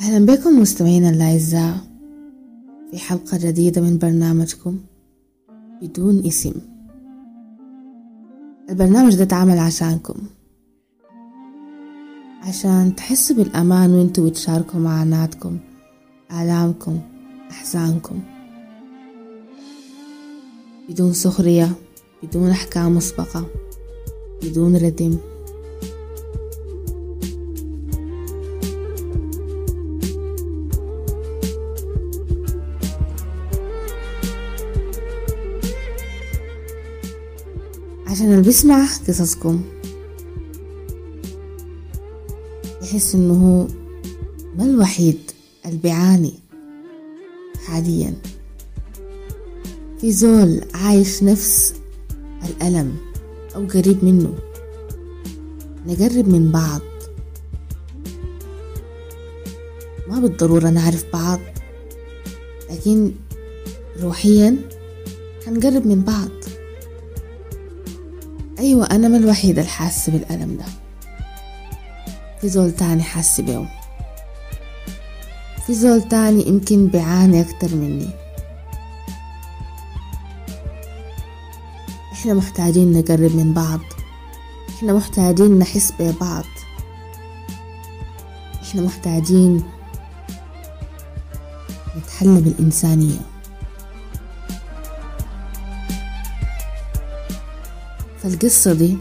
أهلا بكم مستمعينا الأعزاء في حلقة جديدة من برنامجكم بدون اسم. البرنامج ده اتعمل عشانكم. عشان تحسوا بالأمان وانتوا بتشاركوا معاناتكم آلامكم أحزانكم. بدون سخرية بدون أحكام مسبقة بدون ردم. عشان اللي بيسمع قصصكم. يحس إنه هو ما الوحيد اللي بيعاني حاليا. في زول عايش نفس الألم أو قريب منه. نقرب من بعض. ما بالضرورة نعرف بعض. لكن روحيا حنقرب من بعض. أيوة أنا ما الوحيدة الحاسة بالألم ده. في زول تاني حاسة بيه في زول تاني يمكن بيعاني أكتر مني. إحنا محتاجين نقرب من بعض. إحنا محتاجين نحس ببعض. إحنا محتاجين نتحلى بالإنسانية. فالقصة دي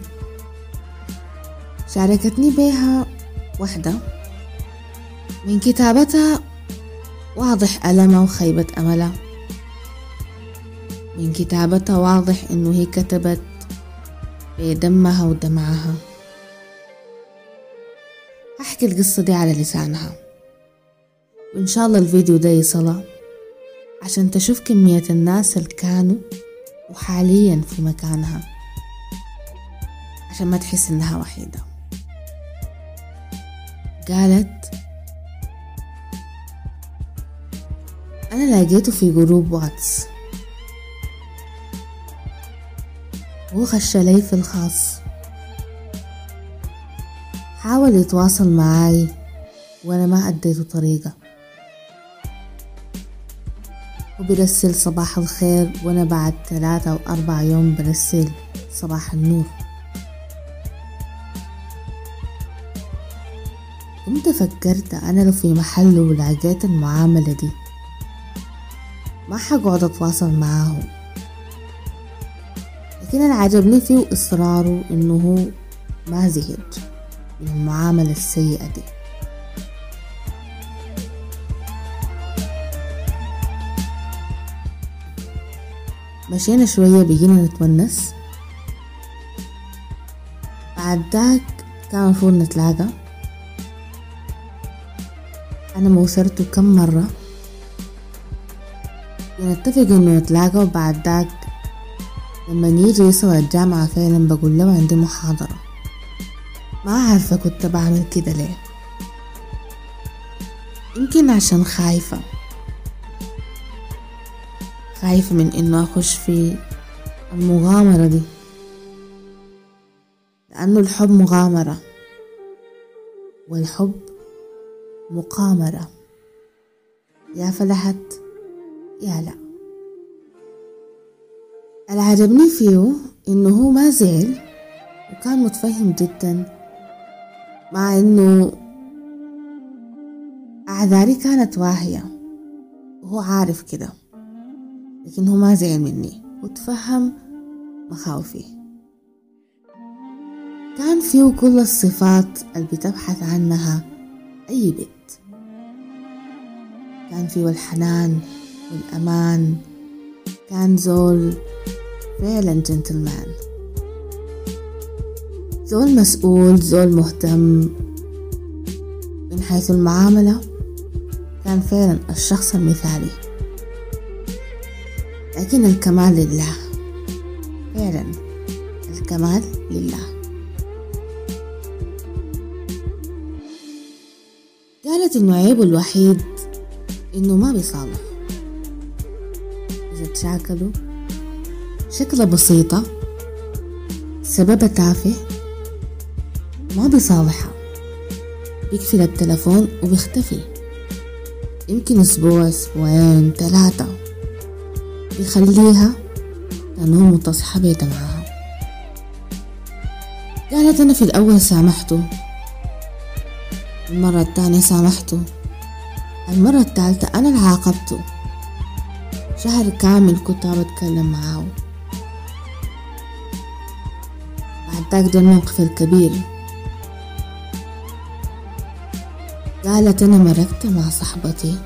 شاركتني بيها وحدة من كتابتها واضح ألمها وخيبة أملها من كتابتها واضح إنه هي كتبت بدمها ودمعها. أحكي القصة دي على لسانها. وإن شاء الله الفيديو ده يصلها عشان تشوف كمية الناس اللي كانوا وحاليا في مكانها. عشان ما تحس إنها وحيدة. قالت أنا لقيته في group واتس. هو خش لي في الخاص. حاول يتواصل معاي وأنا ما أديته طريقة. وبرسل صباح الخير وأنا بعد ثلاثة أو أربع يوم برسل صباح النور. كنت فكرت أنا لو في محله ولقيت المعاملة دي؟ ما حقعد أتواصل معاه لكن اللي عجبني فيه إصراره إنه هو ما زهد من المعاملة السيئة دي. مشينا شوية بقينا نتونس. بعد داك كان المفروض نتلاقى. أنا موسرته كم مرة. نتفق إنه نتلاقى وبعد داك لما يجي يصل الجامعة فعلا بقول له عندي محاضرة. ما عارفة كنت بعمل كده ليه. يمكن عشان خايفة. خايفة من إنه أخش في المغامرة دي. لأنه الحب مغامرة. والحب مقامرة. يا فلحت يا لا. اللي عجبني فيه إنه هو ما زعل وكان متفهم جدا مع إنه أعذاري كانت واهية. وهو عارف كده لكن هو ما زعل مني وتفهم مخاوفي. كان فيه كل الصفات اللي بتبحث عنها أي بنت كان فيه الحنان والأمان. كان زول فعلا جنتلمان زول مسؤول زول مهتم. من حيث المعاملة كان فعلا الشخص المثالي. لكن الكمال لله. فعلا الكمال لله. قالت انه عيبه الوحيد إنه ما بيصالح. إذا تشاكلوا شكلة بسيطة سببها تافه ما بيصالحها. بيقفل التلفون وبيختفي. يمكن أسبوع أسبوعين ثلاثة. بيخليها تنوم وتصحى بيتا معاها قالت أنا في الأول سامحته. المرة التانية سامحته. المرة التالتة أنا اللي عاقبته شهر كامل كنت بتكلم معاه بعد ذاك الموقف الكبير. قالت أنا مرقت مع صاحبتي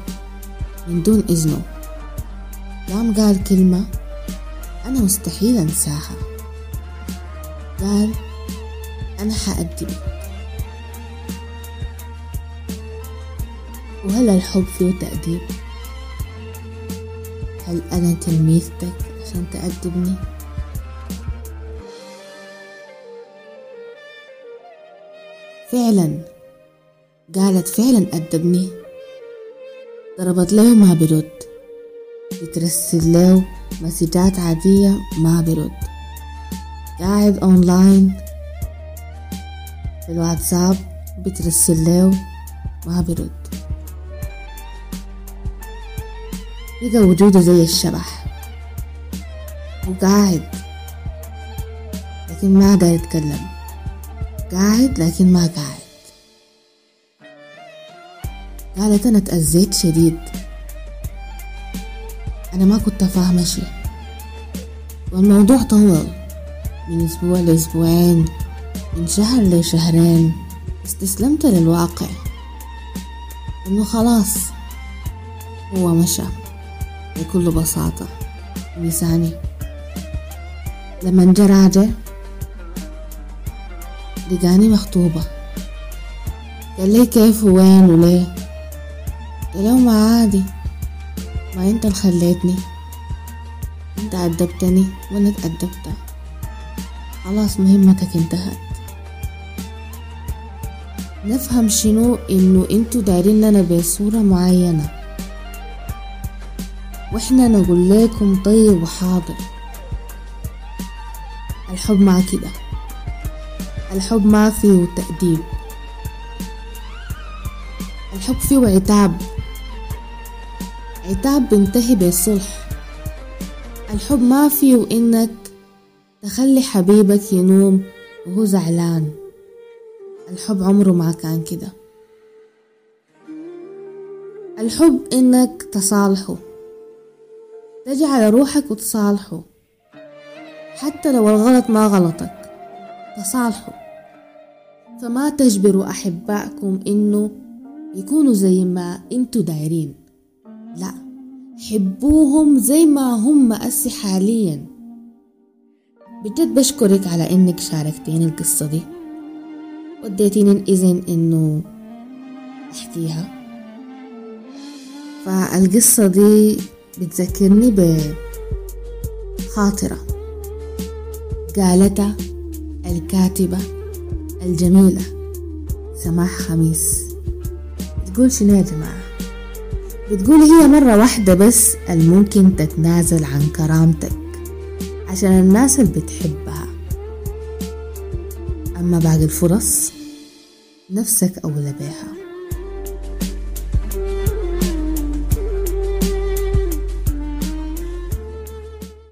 من دون إذنه. قام قال كلمة أنا مستحيل أنساها. قال أنا حأدبك وهل الحب فيه تأديب؟ هل أنا تلميذتك عشان تأدبني؟ فعلا. قالت فعلا أدبني. ضربت له ما برد. بترسل له مسجات عادية ما برد. قاعد أونلاين. في الواتساب بترسل له ما برد. بقى وجوده زي الشبح. وقاعد لكن ما قادر يتكلم. قاعد لكن ما قاعد. قالت أنا تأذيت شديد. أنا ما كنت فاهمة شي. والموضوع طول. من أسبوع لأسبوعين من شهر لشهرين. استسلمت للواقع. إنه خلاص هو مشى. بكل بساطة. لساني لما جا راجع لقاني مخطوبة. قال لي كيف وين وليه؟ قال له ما عادي. ما انت اللي خليتني. انت أدبتني وأنا اتأدبت خلاص مهمتك انتهت. نفهم شنو إنه انتو دايرين لنا بصورة معينة. وإحنا نقول لكم طيب وحاضر. الحب ما كده. الحب ما فيه تأديب. الحب فيه عتاب. عتاب بينتهي بالصلح. الحب ما فيه إنك تخلي حبيبك ينوم وهو زعلان. الحب عمره ما كان كده. الحب إنك تصالحه. تجي على روحك وتصالحه. حتى لو الغلط ما غلطك تصالحوا فما تجبروا أحبائكم إنه يكونوا زي ما أنتوا دايرين. لا حبوهم زي ما هم أسي حاليا. بجد بشكرك على إنك شاركتيني القصة دي. وديتيني الإذن إنه أحكيها. فالقصة دي بتذكرني بخاطرة قالتها الكاتبة الجميلة سماح خميس. بتقول شنو يا جماعة؟ بتقول هي مرة واحدة بس الممكن تتنازل عن كرامتك عشان الناس اللي بتحبها. أما باقي الفرص نفسك أولى بيها.